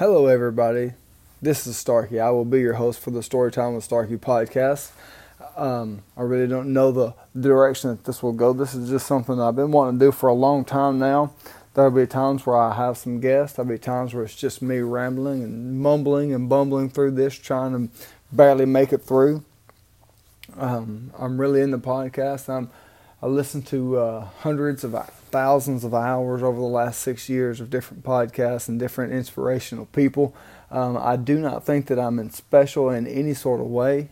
Hello, everybody. This is Starkey. I will be your host for the Storytime with Starkey podcast. Um, I really don't know the direction that this will go. This is just something I've been wanting to do for a long time now. There'll be times where I have some guests. There'll be times where it's just me rambling and mumbling and bumbling through this, trying to barely make it through. Um, I'm really in the podcast. I'm I listened to uh, hundreds of thousands of hours over the last six years of different podcasts and different inspirational people. Um, I do not think that I'm in special in any sort of way.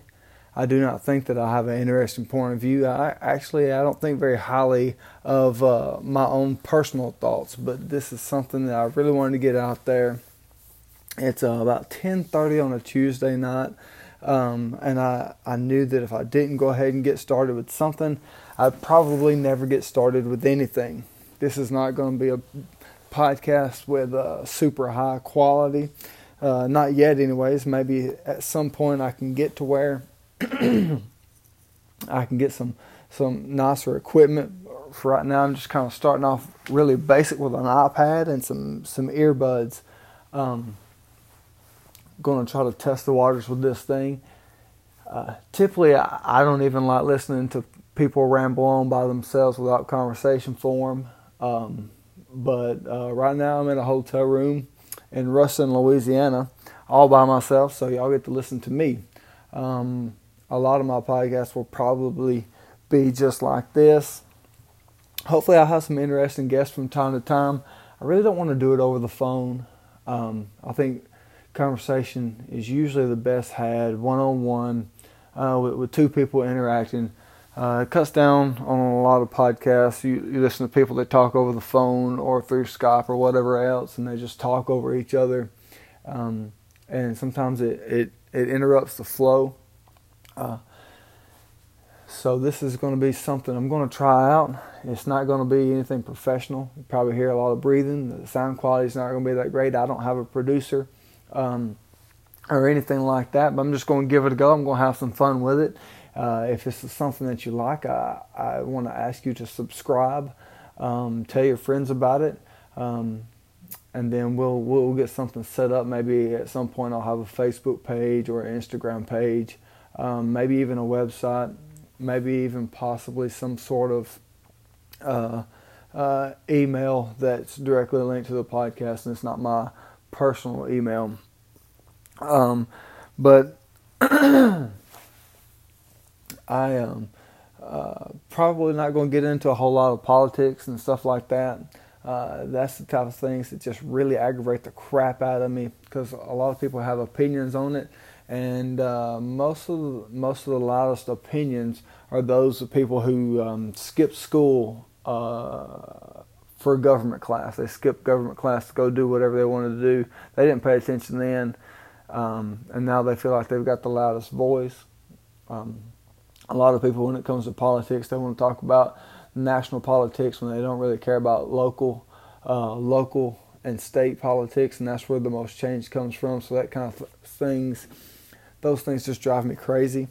I do not think that I have an interesting point of view. I actually I don't think very highly of uh, my own personal thoughts, but this is something that I really wanted to get out there. It's uh, about 10:30 on a Tuesday night, um, and I I knew that if I didn't go ahead and get started with something, I'd probably never get started with anything. This is not going to be a podcast with uh, super high quality. Uh, not yet, anyways. Maybe at some point I can get to where I can get some some nicer equipment. For right now, I'm just kind of starting off really basic with an iPad and some some earbuds. Um, going to try to test the waters with this thing. Uh, typically, I, I, don't even like listening to people ramble on by themselves without conversation form. Um, but uh, right now, I'm in a hotel room in Ruston, Louisiana, all by myself. So y'all get to listen to me. Um, a lot of my podcasts will probably be just like this. Hopefully, I'll have some interesting guests from time to time. I really don't want to do it over the phone. Um, I think conversation is usually the best had one on one with, two people interacting. Uh, it cuts down on a lot of podcasts. You, you, listen to people that talk over the phone or through Skype or whatever else, and they just talk over each other. Um, and sometimes it, it, it interrupts the flow. Uh, so this is going to be something I'm going to try out. It's not going to be anything professional. You probably hear a lot of breathing. The sound quality is not going to be that great. I don't have a producer um, or anything like that, but I'm just going to give it a go. I'm going to have some fun with it. Uh, if this is something that you like, I, I want to ask you to subscribe, um, tell your friends about it. Um, and then we'll we'll get something set up. Maybe at some point I'll have a Facebook page or an Instagram page um, maybe even a website, maybe even possibly some sort of uh, uh, email that's directly linked to the podcast, and it's not my personal email. Um, but I am uh, probably not going to get into a whole lot of politics and stuff like that. Uh, that's the type of things that just really aggravate the crap out of me because a lot of people have opinions on it and uh, most of the, most of the loudest opinions are those of people who um, skip school uh, for government class. They skip government class to go do whatever they wanted to do. They didn't pay attention then, um, and now they feel like they've got the loudest voice. Um, a lot of people, when it comes to politics, they want to talk about national politics when they don't really care about local, uh, local and state politics, and that's where the most change comes from. So that kind of things those things just drive me crazy.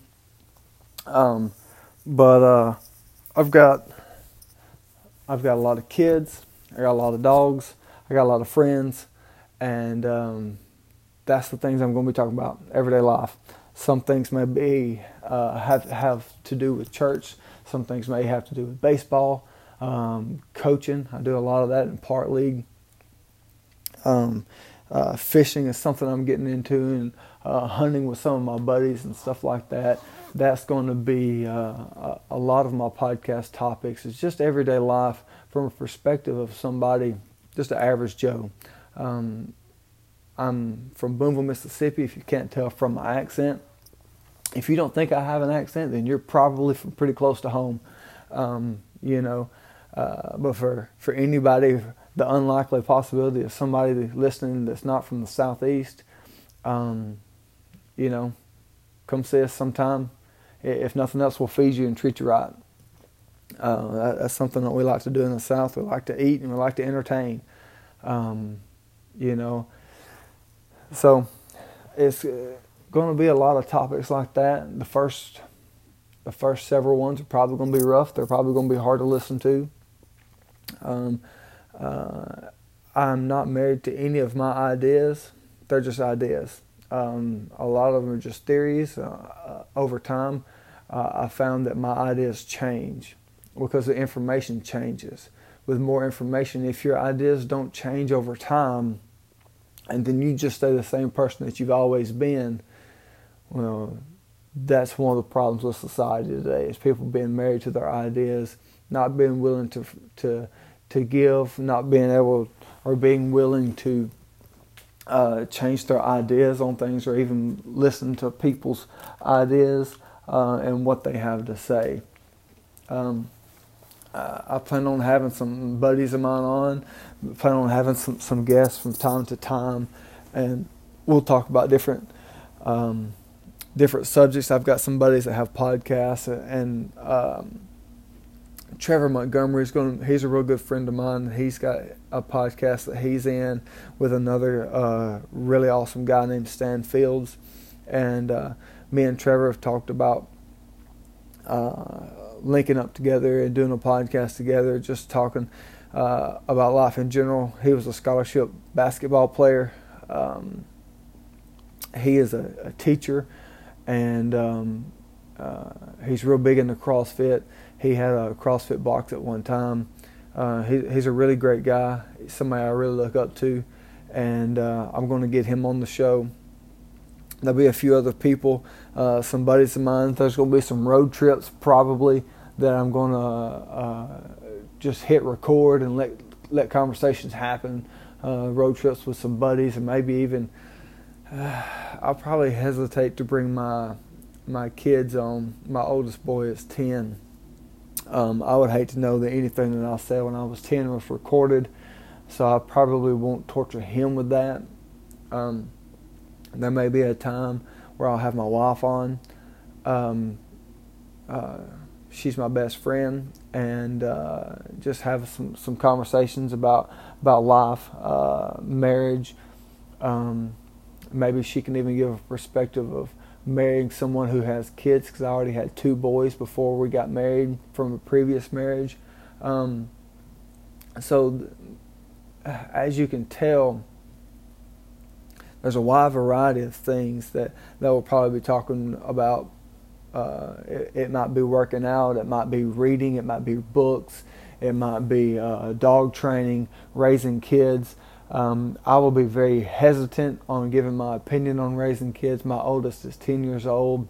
Um, but uh, I've got I've got a lot of kids. I got a lot of dogs. I got a lot of friends, and um, that's the things I'm going to be talking about everyday life. Some things may be uh, have have to do with church. Some things may have to do with baseball, um, coaching. I do a lot of that in part league. Um, uh, fishing is something I'm getting into, and uh, hunting with some of my buddies and stuff like that. That's going to be uh, a lot of my podcast topics. It's just everyday life from a perspective of somebody, just an average Joe. Um, I'm from Booneville, Mississippi, if you can't tell from my accent. If you don't think I have an accent, then you're probably from pretty close to home. Um, you know, uh, but for, for anybody, the unlikely possibility of somebody listening that's not from the southeast, um, you know, come see us sometime. If nothing else, we'll feed you and treat you right. Uh, that, that's something that we like to do in the South. We like to eat and we like to entertain. Um, you know, so it's uh, going to be a lot of topics like that. The first, the first several ones are probably going to be rough. They're probably going to be hard to listen to. Um, uh, I'm not married to any of my ideas they're just ideas. Um, a lot of them are just theories. Uh, over time, uh, I found that my ideas change because the information changes. With more information, if your ideas don't change over time, and then you just stay the same person that you've always been, well, that's one of the problems with society today is people being married to their ideas, not being willing to to to give, not being able or being willing to uh, change their ideas on things or even listen to people's ideas uh, and what they have to say. Um, I plan on having some buddies of mine on, plan on having some, some guests from time to time, and we'll talk about different um, different subjects. I've got some buddies that have podcasts, and um, Trevor Montgomery is going. He's a real good friend of mine. He's got a podcast that he's in with another uh, really awesome guy named Stan Fields, and uh, me and Trevor have talked about uh, linking up together and doing a podcast together, just talking uh, about life in general. He was a scholarship basketball player. Um, he is a, a teacher, and um, uh, he's real big into CrossFit he had a CrossFit box at one time. Uh, he, he's a really great guy, somebody I really look up to, and uh, I'm going to get him on the show. There'll be a few other people, uh, some buddies of mine. There's going to be some road trips probably that I'm going to uh, just hit record and let let conversations happen. Uh, road trips with some buddies, and maybe even uh, I'll probably hesitate to bring my my kids on. My oldest boy is ten um, I would hate to know that anything that I said when I was 10 was recorded, so I probably won't torture him with that. Um, there may be a time where I'll have my wife on. Um, uh, she's my best friend, and uh, just have some, some conversations about about life, uh, marriage. Um, maybe she can even give a perspective of marrying someone who has kids because I already had two boys before we got married from a previous marriage. Um, so, as you can tell, there's a wide variety of things that, that we'll probably be talking about. Uh, it, it, might be working out, it might be reading, it might be books, it might be uh, dog training, raising kids. Um, I will be very hesitant on giving my opinion on raising kids. My oldest is 10 years old.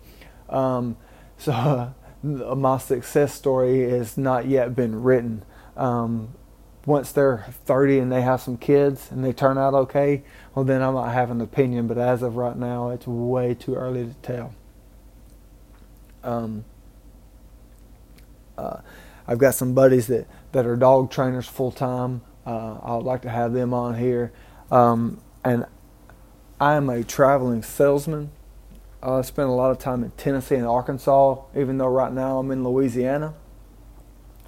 Um, so uh, my success story has not yet been written. Um, once they're 30 and they have some kids and they turn out okay, well, then I might have an opinion. But as of right now, it's way too early to tell. Um, uh, I've got some buddies that, that are dog trainers full time. Uh, I would like to have them on here. Um, and I am a traveling salesman. I spent a lot of time in Tennessee and Arkansas, even though right now I'm in Louisiana.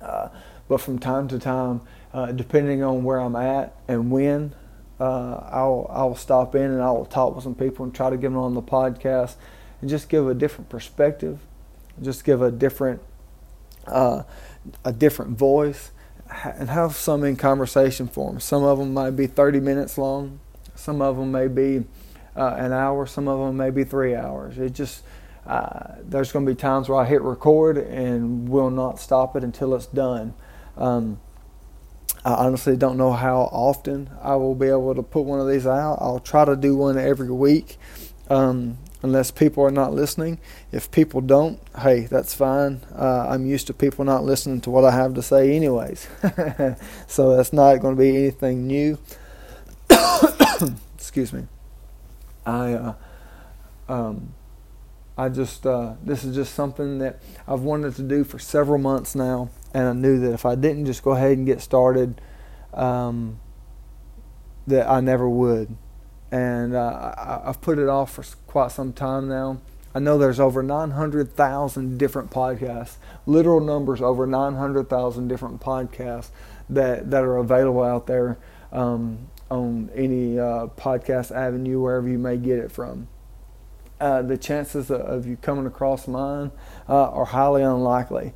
Uh, but from time to time, uh, depending on where I'm at and when, uh, I'll I'll stop in and I will talk with some people and try to get them on the podcast and just give a different perspective, just give a different uh, a different voice and have some in conversation form. Some of them might be 30 minutes long. Some of them may be uh, an hour. Some of them may be three hours. It just uh, there's going to be times where I hit record and will not stop it until it's done. Um, I honestly don't know how often I will be able to put one of these out. I'll try to do one every week. Um, unless people are not listening. If people don't, hey, that's fine. Uh, I'm used to people not listening to what I have to say, anyways. so that's not going to be anything new. Excuse me. I, uh, um, I just, uh, this is just something that I've wanted to do for several months now, and I knew that if I didn't just go ahead and get started, um, that I never would and uh, I, have put it off for quite some time now. I know there's over 900,000 different podcasts, literal numbers over 900,000 different podcasts that, that are available out there um, on any uh, podcast avenue, wherever you may get it from. Uh, the chances of you coming across mine uh, are highly unlikely.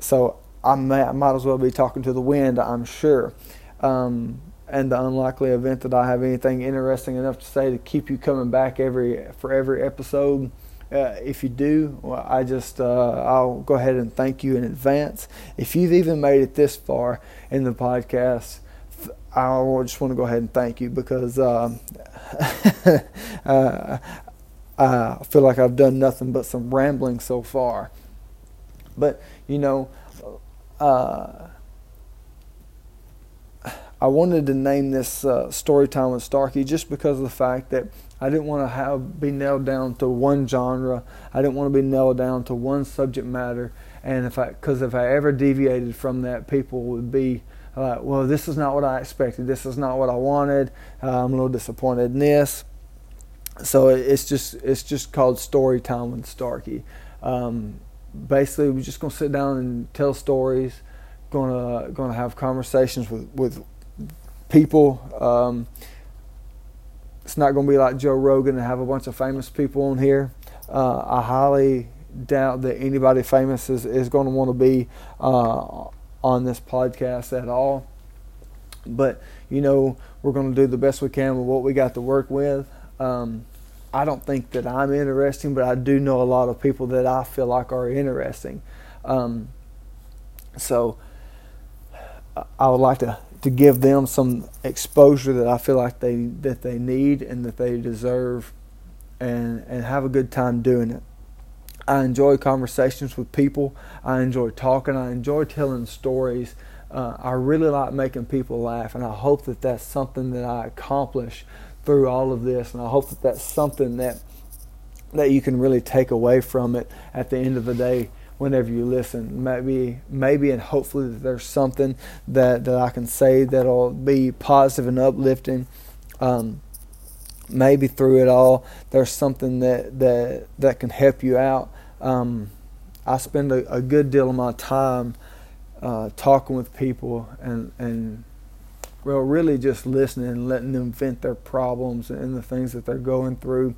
So I, may, I might as well be talking to the wind, I'm sure. Um, and the unlikely event that I have anything interesting enough to say to keep you coming back every for every episode. Uh, if you do, well, I just uh, I'll go ahead and thank you in advance. If you've even made it this far in the podcast, I just want to go ahead and thank you because um, uh, I feel like I've done nothing but some rambling so far. But you know, uh, I wanted to name this uh, story time with Starkey just because of the fact that I didn't want to have be nailed down to one genre. I didn't want to be nailed down to one subject matter. And if I, because if I ever deviated from that, people would be like, "Well, this is not what I expected. This is not what I wanted. Uh, I'm a little disappointed in this." So it's just it's just called story time with Starkey. Um, basically, we're just gonna sit down and tell stories. Gonna gonna have conversations with with people. Um, it's not to be like Joe Rogan and have a bunch of famous people on here. Uh, I highly doubt that anybody famous is, is going to want to be uh, on this podcast at all. But, you know, we're going to do the best we can with what we got to work with. Um, I don't think that I'm interesting, but I do know a lot of people that I feel like are interesting. Um, so I would like to to give them some exposure that I feel like they that they need and that they deserve and and have a good time doing it. I enjoy conversations with people. I enjoy talking. I enjoy telling stories. Uh, I really like making people laugh, and I hope that that's something that I accomplish through all of this. And I hope that that's something that that you can really take away from it at the end of the day whenever you listen. Maybe, maybe, and hopefully that there's something that that I can say that'll be positive and uplifting. Um, maybe through it all, there's something that that that can help you out. Um, I spend a, a, good deal of my time uh, talking with people and and well, really just listening and letting them vent their problems and the things that they're going through.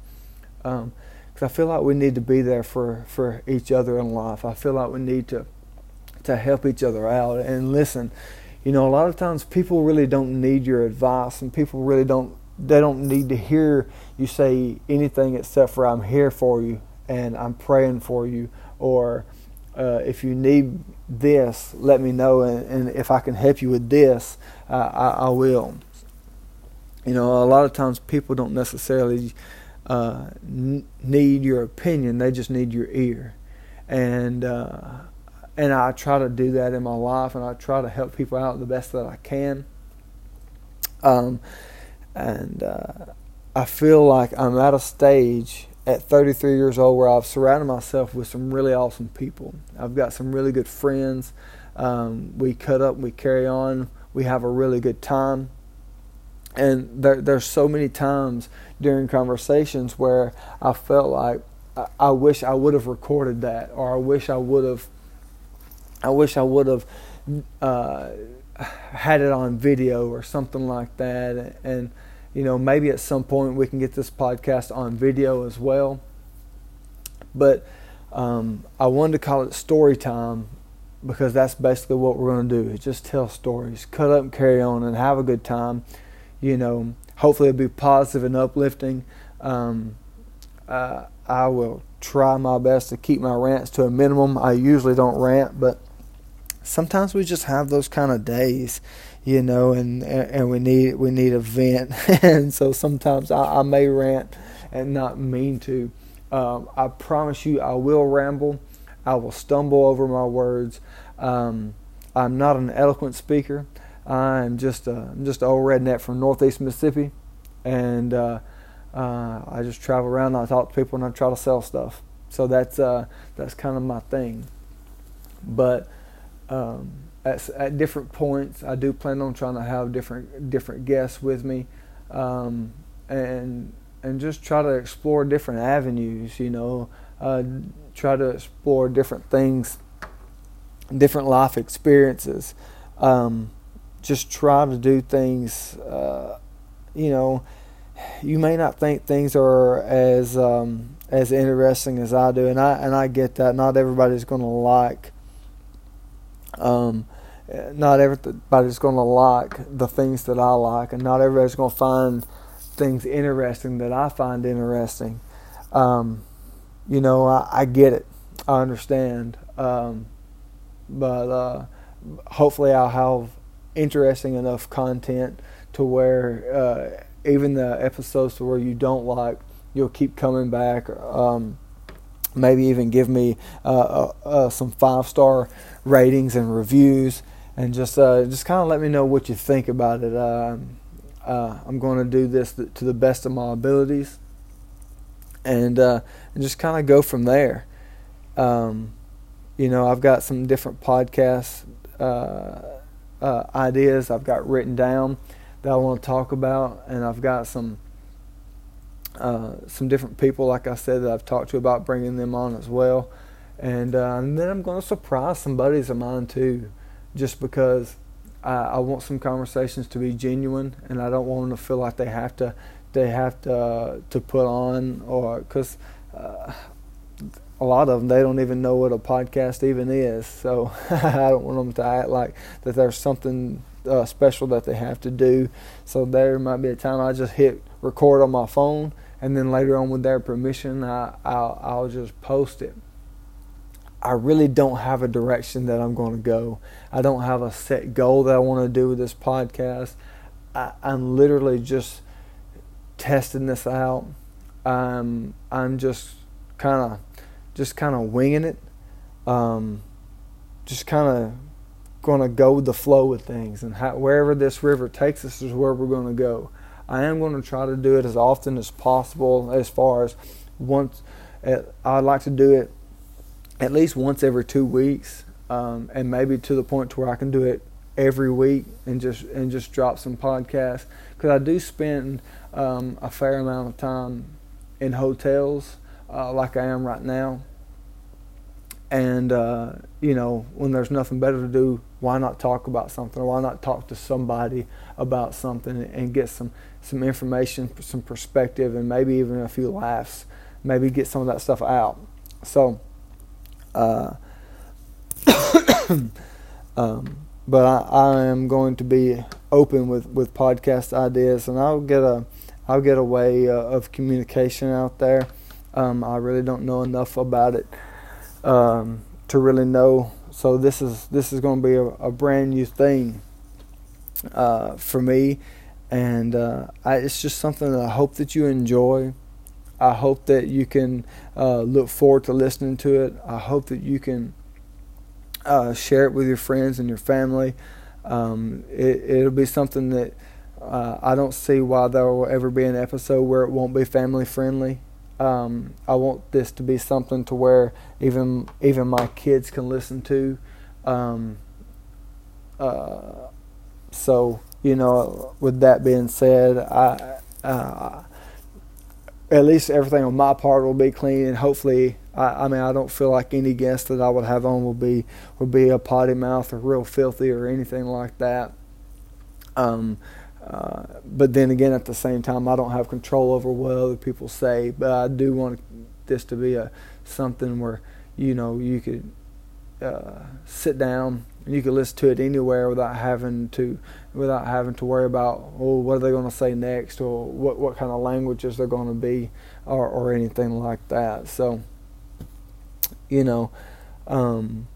Um, because I feel like we need to be there for, for each other in life. I feel like we need to to help each other out and listen. You know, a lot of times people really don't need your advice, and people really don't they don't need to hear you say anything except for "I'm here for you" and "I'm praying for you," or uh, if you need this, let me know, and, and if I can help you with this, uh, I, I will. You know, a lot of times people don't necessarily uh, n- need your opinion; they just need your ear. And uh, and I try to do that in my life, and I try to help people out the best that I can. Um, and uh, I feel like I'm at a stage at 33 years old where I've surrounded myself with some really awesome people. I've got some really good friends. Um, we cut up, we carry on, we have a really good time. And there, there's so many times during conversations where I felt like I, I wish I would have recorded that, or I wish I would have, I wish I would have uh, had it on video or something like that. And you know, maybe at some point we can get this podcast on video as well. But um, I wanted to call it story time because that's basically what we're going to do is just tell stories, cut up and carry on, and have a good time. You know, hopefully it'll be positive and uplifting. Um, uh, I will try my best to keep my rants to a minimum. I usually don't rant, but sometimes we just have those kind of days, you know, and and we need we need a vent, and so sometimes I, I may rant and not mean to. Um, I promise you, I will ramble. I will stumble over my words. Um, I'm not an eloquent speaker. I'm just a, I'm just an old redneck from Northeast Mississippi, and uh, uh, I just travel around. And I talk to people and I try to sell stuff. So that's uh, that's kind of my thing. But um, at, at different points, I do plan on trying to have different different guests with me, um, and and just try to explore different avenues. You know, uh, try to explore different things, different life experiences. Um, just try to do things. Uh, you know, you may not think things are as um, as interesting as I do, and I and I get that. Not everybody's going to like um, not everybody's going to like the things that I like, and not everybody's going to find things interesting that I find interesting. Um, you know, I, I, get it, I understand, um, but uh, hopefully I'll have interesting enough content to where uh, even the episodes to where you don't like, you'll keep coming back. Um, maybe even give me uh, uh, uh some five star ratings and reviews, and just uh, just kind of let me know what you think about it. Um, uh, I'm going to do this to the best of my abilities, and and just kind of go from there. Um, you know, I've got some different podcast ideas I've got written down that I want to talk about, and I've got some uh, some different people, like I said, that I've talked to about bringing them on as well, and, uh, and then I'm going to surprise some buddies of mine too, just because I, I, want some conversations to be genuine, and I don't want them to feel like they have to they have to uh, to put on or because. Uh, a lot of them they don't even know what a podcast even is so i don't want them to act like that there's something uh, special that they have to do. So there might be a time I just hit record on my phone, and then later on, with their permission, I, I'll, I'll just post it. I really don't have a direction that I'm going to go. I don't have a set goal that I want to do with this podcast. I, am literally just testing this out. Um, I'm just kind of, just kind of winging it. Um, just kind of going to go with the flow with things, and how, wherever this river takes us is where we're going to go. I am going to try to do it as often as possible. As far as once, eh, I'd like to do it at least once every two weeks, um, and maybe to the point to where I can do it every week and just and just drop some podcasts because I do spend um, a fair amount of time in hotels, uh, like I am right now. And uh, you know, when there's nothing better to do, why not talk about something? Why not talk to somebody about something and get some some information, some perspective, and maybe even a few laughs. Maybe get some of that stuff out. So, uh, um, but I, I am going to be open with, with podcast ideas, and I'll get a I'll get a way uh, of communication out there. Um, I really don't know enough about it um, to really know. So this is this is going to be a, a brand new thing uh, for me, and uh, I, it's just something that I hope that you enjoy. I hope that you can uh, look forward to listening to it. I hope that you can uh, share it with your friends and your family. Um, it, will be something that uh, I don't see why there will ever be an episode where it won't be family friendly. Um, I want this to be something to where even even my kids can listen to. Um, uh, so you know, with that being said, I uh, at least everything on my part will be clean, and hopefully, I, I mean, I don't feel like any guest that I would have on will be will be a potty mouth or real filthy or anything like that. Um, uh, but then again, at the same time, I don't have control over what other people say. But I do want this to be a something where you know you could uh, sit down and you could listen to it anywhere without having to without having to worry about oh what are they going to say next or what what kind of languages they're going to be or or anything like that. So you know. Um,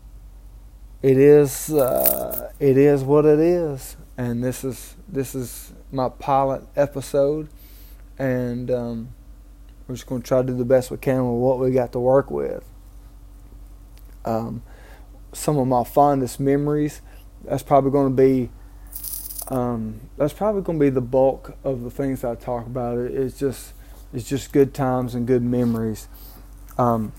it is uh, it is what it is, and this is this is my pilot episode, and um, we're just going to try to do the best we can with what we got to work with. Um, some of my fondest memories. That's probably going to be. Um, that's probably going to be the bulk of the things I talk about. It, it's just it's just good times and good memories. Um,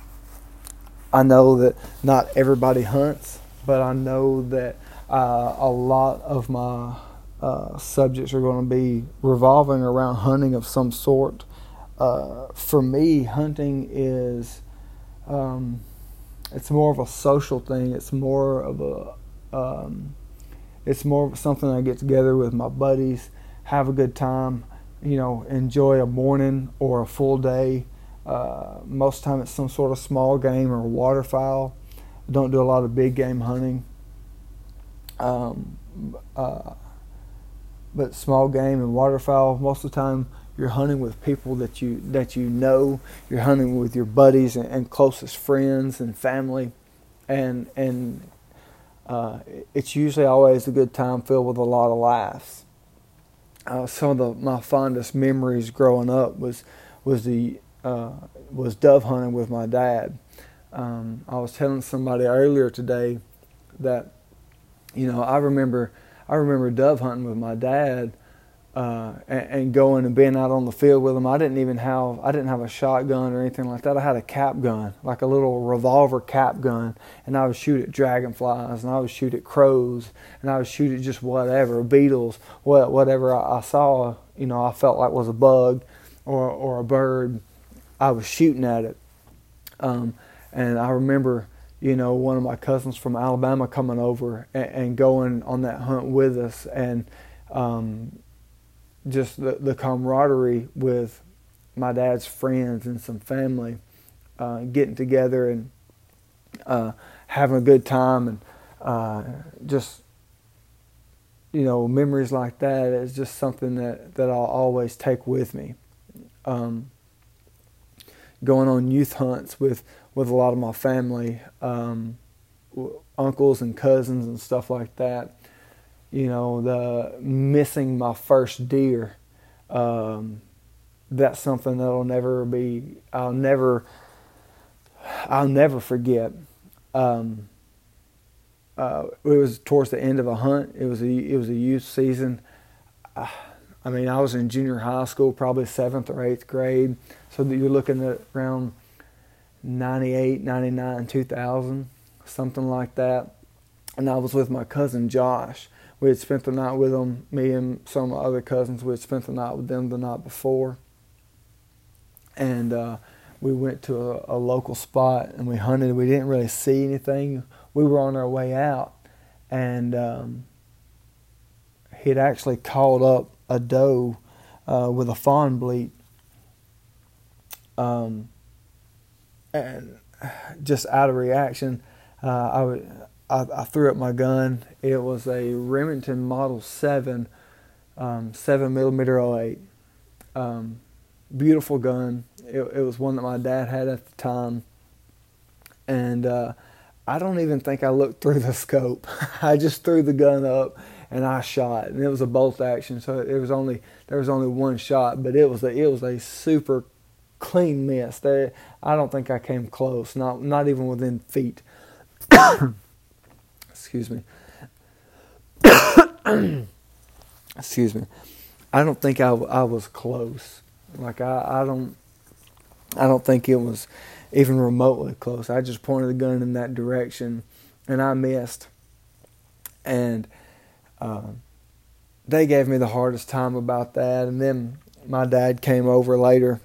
I know that not everybody hunts, but I know that uh, a lot of my uh, subjects are going to be revolving around hunting of some sort. Uh, for me, hunting is um, it's more of a social thing. It's more of a um, it's more something I get together with my buddies, have a good time, you know, enjoy a morning or a full day. Uh, most of time, it's some sort of small game or waterfowl. I don't do a lot of big game hunting. Um, uh, but small game and waterfowl, most of the time you're hunting with people that you that you know. You're hunting with your buddies and, and closest friends and family, and and uh, it's usually always a good time filled with a lot of laughs. Uh, some of the, my fondest memories growing up was was the uh, was dove hunting with my dad. Um, I was telling somebody earlier today that you know I remember I remember dove hunting with my dad uh, and, and, going and being out on the field with them. I didn't even have I didn't have a shotgun or anything like that. I had a cap gun, like a little revolver cap gun, and I would shoot at dragonflies and I would shoot at crows and I would shoot at just whatever beetles, what whatever I, I saw. You know, I felt like was a bug or or a bird. I was shooting at it, um, and I remember you know, one of my cousins from Alabama coming over and, and going on that hunt with us, and um, just the, the camaraderie with my dad's friends and some family, uh, getting together and uh, having a good time, and uh, just you know memories like that is just something that that I'll always take with me. Um, going on youth hunts with with a lot of my family, um, uncles and cousins and stuff like that you know, the missing my first deer. Um, that's something that'll never be. I'll never. I'll never forget. Um, uh, it was towards the end of a hunt. It was a it was a youth season. Uh, I mean, I was in junior high school, probably seventh or eighth grade. So you're looking at around 98, 99, 2000, something like that. And I was with my cousin Josh we had spent the night with them. Me and some of my other cousins, we had spent the night with them the night before. And uh, we went to a, a, local spot and we hunted. We didn't really see anything. We were on our way out, and um, he'd actually called up a doe uh, with a fawn bleat. Um, and just out of reaction, uh, I would I, I, threw up my gun. It was a Remington Model 7, um, 7 millimeter 08. Um, beautiful gun. It, it, was one that my dad had at the time. And uh, I don't even think I looked through the scope. I just threw the gun up and I shot. And it was a bolt action, so it was only there was only one shot, but it was a, it was a super clean miss. There, I don't think I came close. Not not even within feet. excuse me. excuse me. I don't think I, I was close. Like I, I don't I don't think it was even remotely close. I just pointed the gun in that direction and I missed. And uh, they gave me the hardest time about that. And then my dad came over later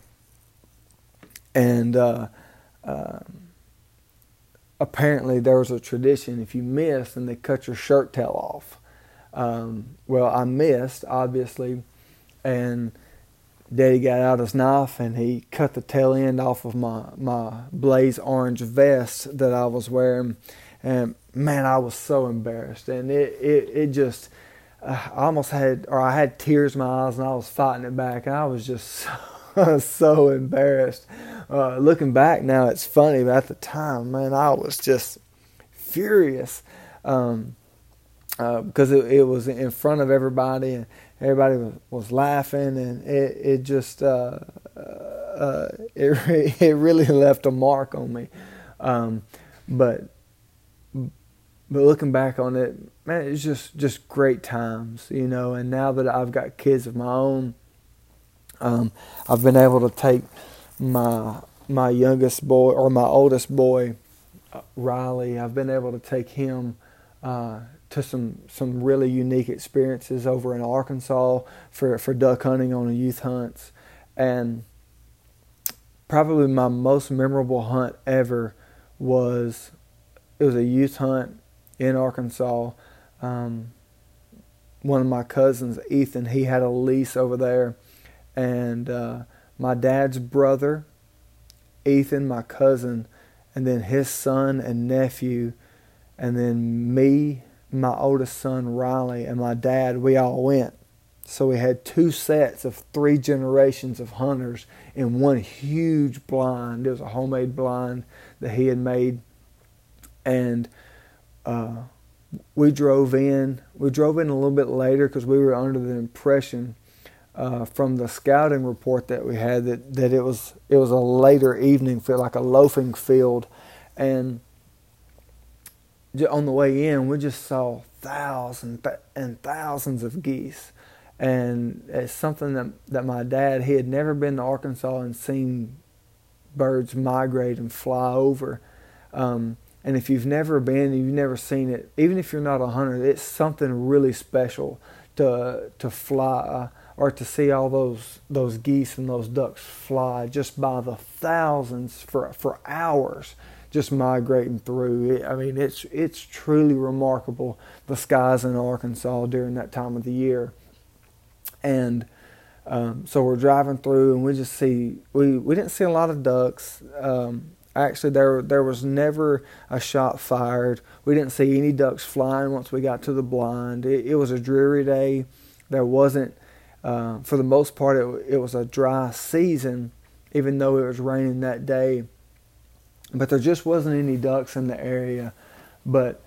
and uh, uh, apparently there was a tradition if you missed and they cut your shirt tail off. Um, well, I missed obviously, and Daddy got out his knife and he cut the tail end off of my my blaze orange vest that I was wearing, and man, I was so embarrassed, and it it it just. Uh, I almost had, or I had tears in my eyes, and I was fighting it back, and I was just so, so embarrassed uh, looking back now, it's funny, but at the time, man, I was just furious um, uh, because it, it, was in front of everybody and everybody was, was laughing, and it it just uh, uh it it really left a mark on me. Um, but but looking back on it, man, it's just just great times, you know. And now that I've got kids of my own, um, I've been able to take my my youngest boy or my oldest boy, uh, Riley. I've been able to take him uh, to some some really unique experiences over in Arkansas for for duck hunting on youth hunts, and probably my most memorable hunt ever was it was a youth hunt in Arkansas. Um, one of my cousins, Ethan, he had a lease over there, and uh, my dad's brother, Ethan, my cousin, and then his son and nephew, and then me, my oldest son Riley and my dad, we all went. So we had two sets of three generations of hunters in one huge blind. It was a homemade blind that he had made, and uh, we drove in. We drove in a little bit later because we were under the impression uh, from the scouting report that we had that, that it was it was a later evening field, like a loafing field, and on the way in we just saw thousands and thousands of geese. And it's something that that my dad he had never been to Arkansas and seen birds migrate and fly over. Um, and if you've never been, you've never seen it, even if you're not a hunter, it's something really special to to fly or to see all those those geese and those ducks fly just by the thousands for for hours just migrating through. I mean, it's it's truly remarkable the skies in Arkansas during that time of the year. And um, so we're driving through, and we just see we we didn't see a lot of ducks. Um, actually, there there was never a shot fired. We didn't see any ducks flying once we got to the blind. It, it was a dreary day. There wasn't, uh, for the most part, it, it was a dry season, even though it was raining that day. But there just wasn't any ducks in the area. But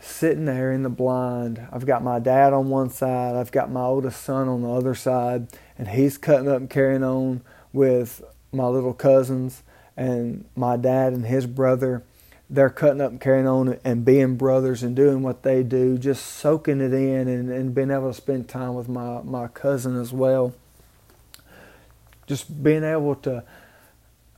sitting there in the blind. I've got my dad on one side, I've got my oldest son on the other side, and he's cutting up and carrying on with my little cousins and my dad and his brother. They're cutting up and carrying on and being brothers and doing what they do, just soaking it in and, and being able to spend time with my, my cousin as well. Just being able to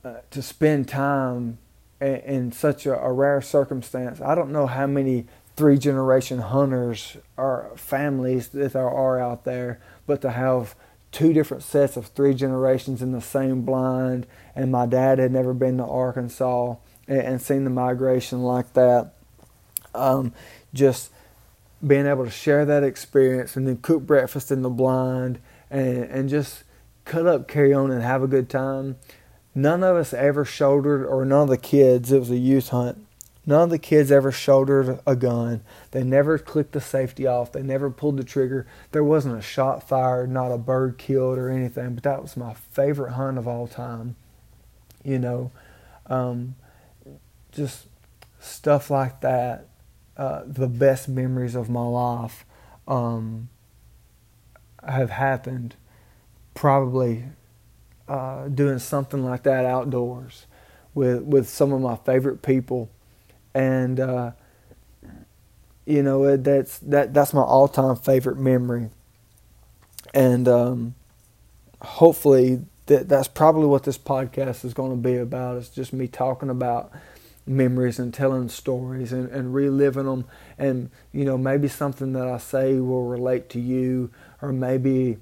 uh, to spend time in, in such a, a rare circumstance. I don't know how many three generation hunters or families that there are out there, but to have two different sets of three generations in the same blind, and my dad had never been to Arkansas and, seen the migration like that. Um, just being able to share that experience and then cook breakfast in the blind and, and just cut up, carry on, and have a good time. None of us ever shouldered, or none of the kids, it was a youth hunt None of the kids ever shouldered a gun. They never clicked the safety off. They never pulled the trigger. There wasn't a shot fired, not a bird killed or anything. But that was my favorite hunt of all time. You know, um, just stuff like that. Uh, the best memories of my life um, have happened probably uh, doing something like that outdoors with with some of my favorite people and uh, you know that's that that's my all time favorite memory, and um, hopefully that that's probably what this podcast is going to be about. It's just me talking about memories and telling stories and, and reliving them, and you know maybe something that I say will relate to you, or maybe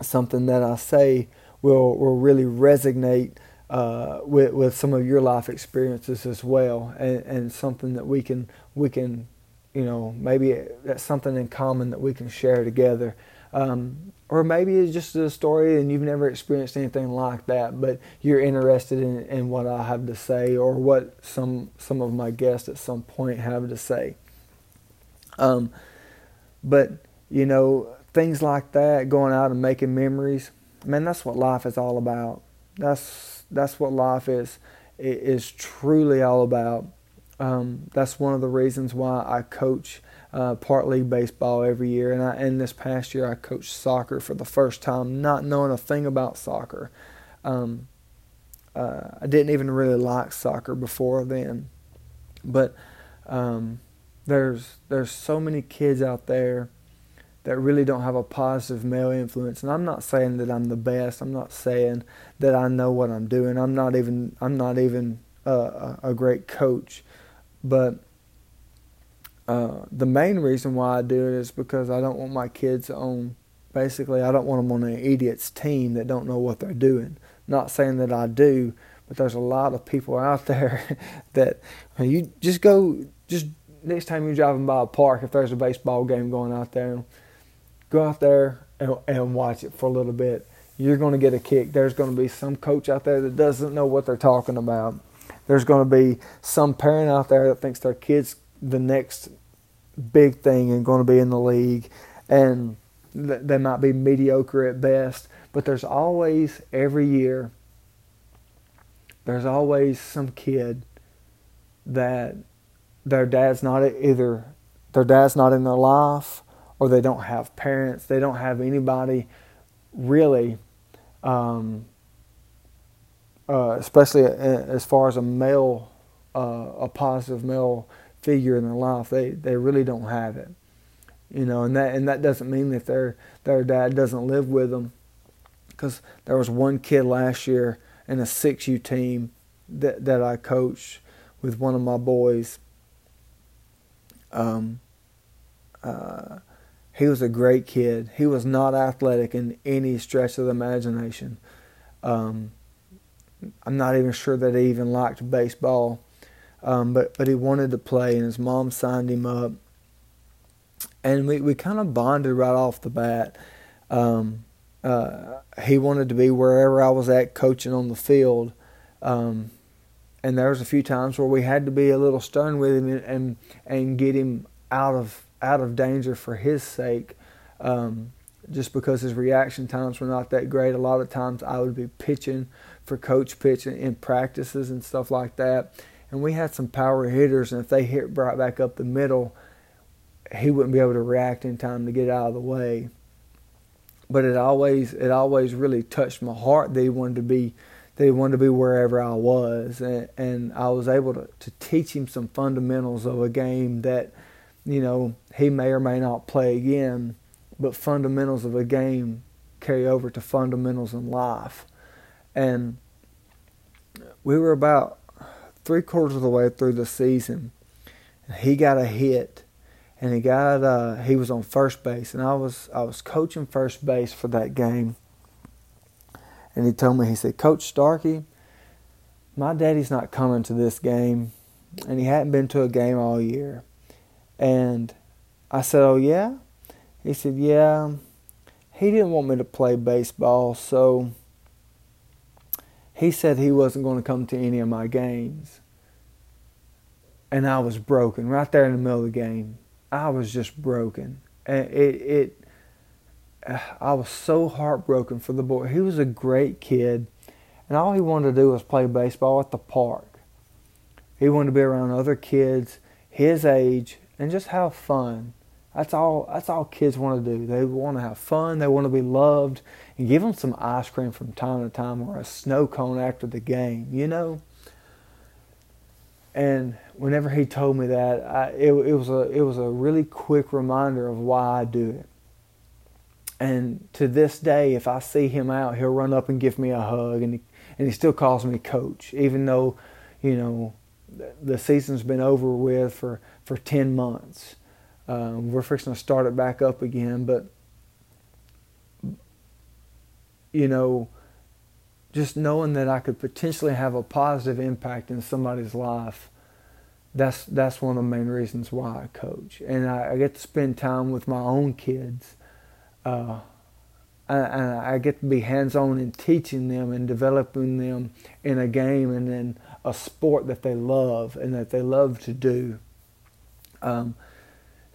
something that I say will will really resonate uh, with with some of your life experiences as well, and, and something that we can we can, you know, maybe that's something in common that we can share together. Um, or maybe it's just a story and you've never experienced anything like that, but you're interested in, in what I have to say or what some some of my guests at some point have to say. Um, but you know, things like that, going out and making memories, man, that's what life is all about. That's that's what life is is truly all about. Um, that's one of the reasons why I coach uh, part league baseball every year, and I, this past year I coached soccer for the first time, not knowing a thing about soccer. Um, uh, I didn't even really like soccer before then, but um, there's there's so many kids out there that really don't have a positive male influence. And I'm not saying that I'm the best. I'm not saying that I know what I'm doing. I'm not even I'm not even a, a great coach, but uh, the main reason why I do it is because I don't want my kids on. Basically, I don't want them on an idiot's team that don't know what they're doing. Not saying that I do, but there's a lot of people out there that you just go just next time you're driving by a park if there's a baseball game going out there go out there and, and watch it for a little bit. You're going to get a kick. There's going to be some coach out there that doesn't know what they're talking about. There's going to be some parent out there that thinks their kid's the next big thing and going to be in the league, and th- they might be mediocre at best. But there's always every year. There's always some kid that their dad's not either their dad's not in their life or they don't have parents they don't have anybody really um, uh, especially as far as a male uh, a positive male figure in their life they they really don't have it you know and that and that doesn't mean that their their dad doesn't live with them because there was one kid last year in a 6U team that that I coached with one of my boys. Um, uh, he was a great kid. He was not athletic in any stretch of the imagination. Um, I'm not even sure that he even liked baseball, um, but but he wanted to play, and his mom signed him up, and we we kind of bonded right off the bat. Um, uh, he wanted to be wherever I was at coaching on the field. Um, and there was a few times where we had to be a little stern with him and and, and get him out of out of danger for his sake. Um, just because his reaction times were not that great. A lot of times I would be pitching for coach pitching in practices and stuff like that. And we had some power hitters, and if they hit right back up the middle, he wouldn't be able to react in time to get out of the way. But it always it always really touched my heart that he wanted to be they wanted to be wherever I was, and, and I was able to, to teach him some fundamentals of a game that, you know, he may or may not play again, but fundamentals of a game carry over to fundamentals in life. And we were about three quarters of the way through the season, and he got a hit, and he got uh, he was on first base, and I was I was coaching first base for that game and he told me, he said, Coach Starkey, my daddy's not coming to this game, and he hadn't been to a game all year. And I said, Oh, yeah? He said, Yeah. He didn't want me to play baseball, so he said he wasn't going to come to any of my games. And I was broken right there in the middle of the game. I was just broken. And it, it I was so heartbroken for the boy. He was a great kid, and all he wanted to do was play baseball at the park. He wanted to be around other kids his age and just have fun. That's all. That's all kids want to do. They want to have fun. They want to be loved, and give them some ice cream from time to time or a snow cone after the game. You know. And whenever he told me that, I, it, it was a it was a really quick reminder of why I do it. And to this day, if I see him out, he'll run up and give me a hug, and he, and he still calls me coach, even though, you know, the season's been over with for, for 10 months. Um, we're fixing to start it back up again, but, you know, just knowing that I could potentially have a positive impact in somebody's life, that's that's one of the main reasons why I coach. And I, I get to spend time with my own kids uh, and I get to be hands on in teaching them and developing them in a game and in a sport that they love and that they love to do. Um,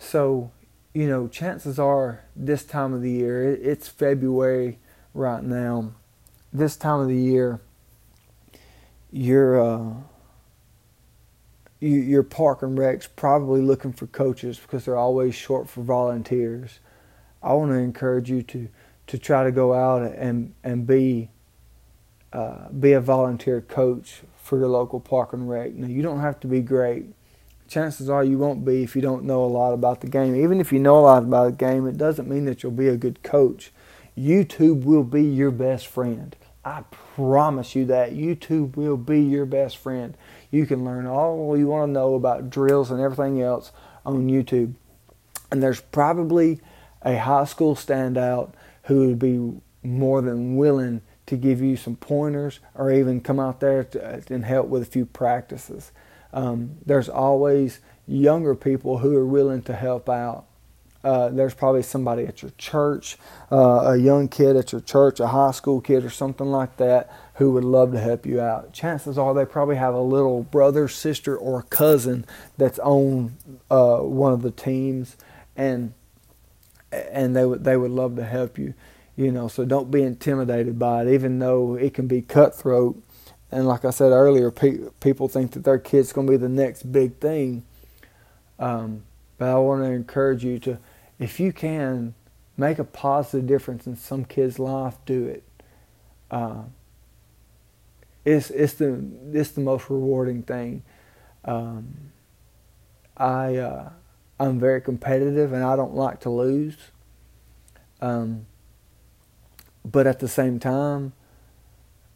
so, you know, chances are this time of the year, it's February right now, this time of the year, you're. Uh, your park and rec's probably looking for coaches because they're always short for volunteers. I want to encourage you to to try to go out and and be uh, be a volunteer coach for your local park and rec. Now you don't have to be great. Chances are you won't be if you don't know a lot about the game. Even if you know a lot about the game, it doesn't mean that you'll be a good coach. YouTube will be your best friend. I promise you that YouTube will be your best friend. You can learn all you want to know about drills and everything else on YouTube. And there's probably a high school standout who would be more than willing to give you some pointers or even come out there to, and help with a few practices. Um, there's always younger people who are willing to help out. uh, there's probably somebody at your church, uh, a young kid at your church, a high school kid, or something like that who would love to help you out. Chances are they probably have a little brother, sister, or cousin that's on uh, one of the teams, and and they would they would love to help you. You know, so don't be intimidated by it, even though it can be cutthroat. And like I said earlier, pe- people think that their kid's going to be the next big thing. Um, but I want to encourage you to if you can make a positive difference in some kid's life, do it. Uh, it's it's the it's the most rewarding thing. Um, I uh, I'm very competitive and I don't like to lose. Um, but at the same time,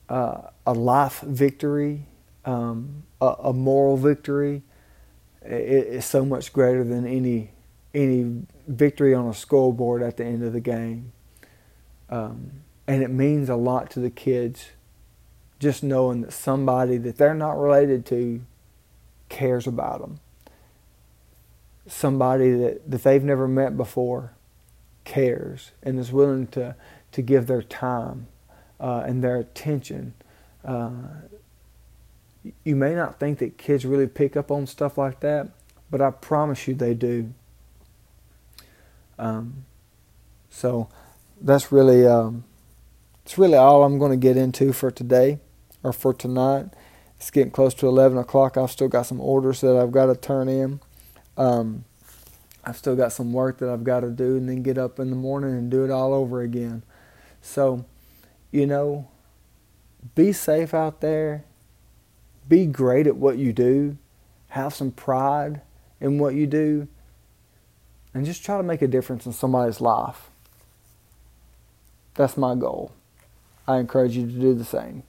uh, a life victory, um, a, a, moral victory, is so much greater than any any victory on a scoreboard at the end of the game. Um, and it means a lot to the kids just knowing that somebody that they're not related to cares about them. Somebody that, that they've never met before cares and is willing to, to give their time uh, and their attention. Uh, you may not think that kids really pick up on stuff like that, but I promise you they do. Um, so that's really um, it's really all I'm going to get into for today or for tonight. It's getting close to 11 o'clock. I've still got some orders that I've got to turn in. Um, I've still got some work that I've got to do and then get up in the morning and do it all over again. So, you know, be safe out there. Be great at what you do. Have some pride in what you do and just try to make a difference in somebody's life. That's my goal. I encourage you to do the same.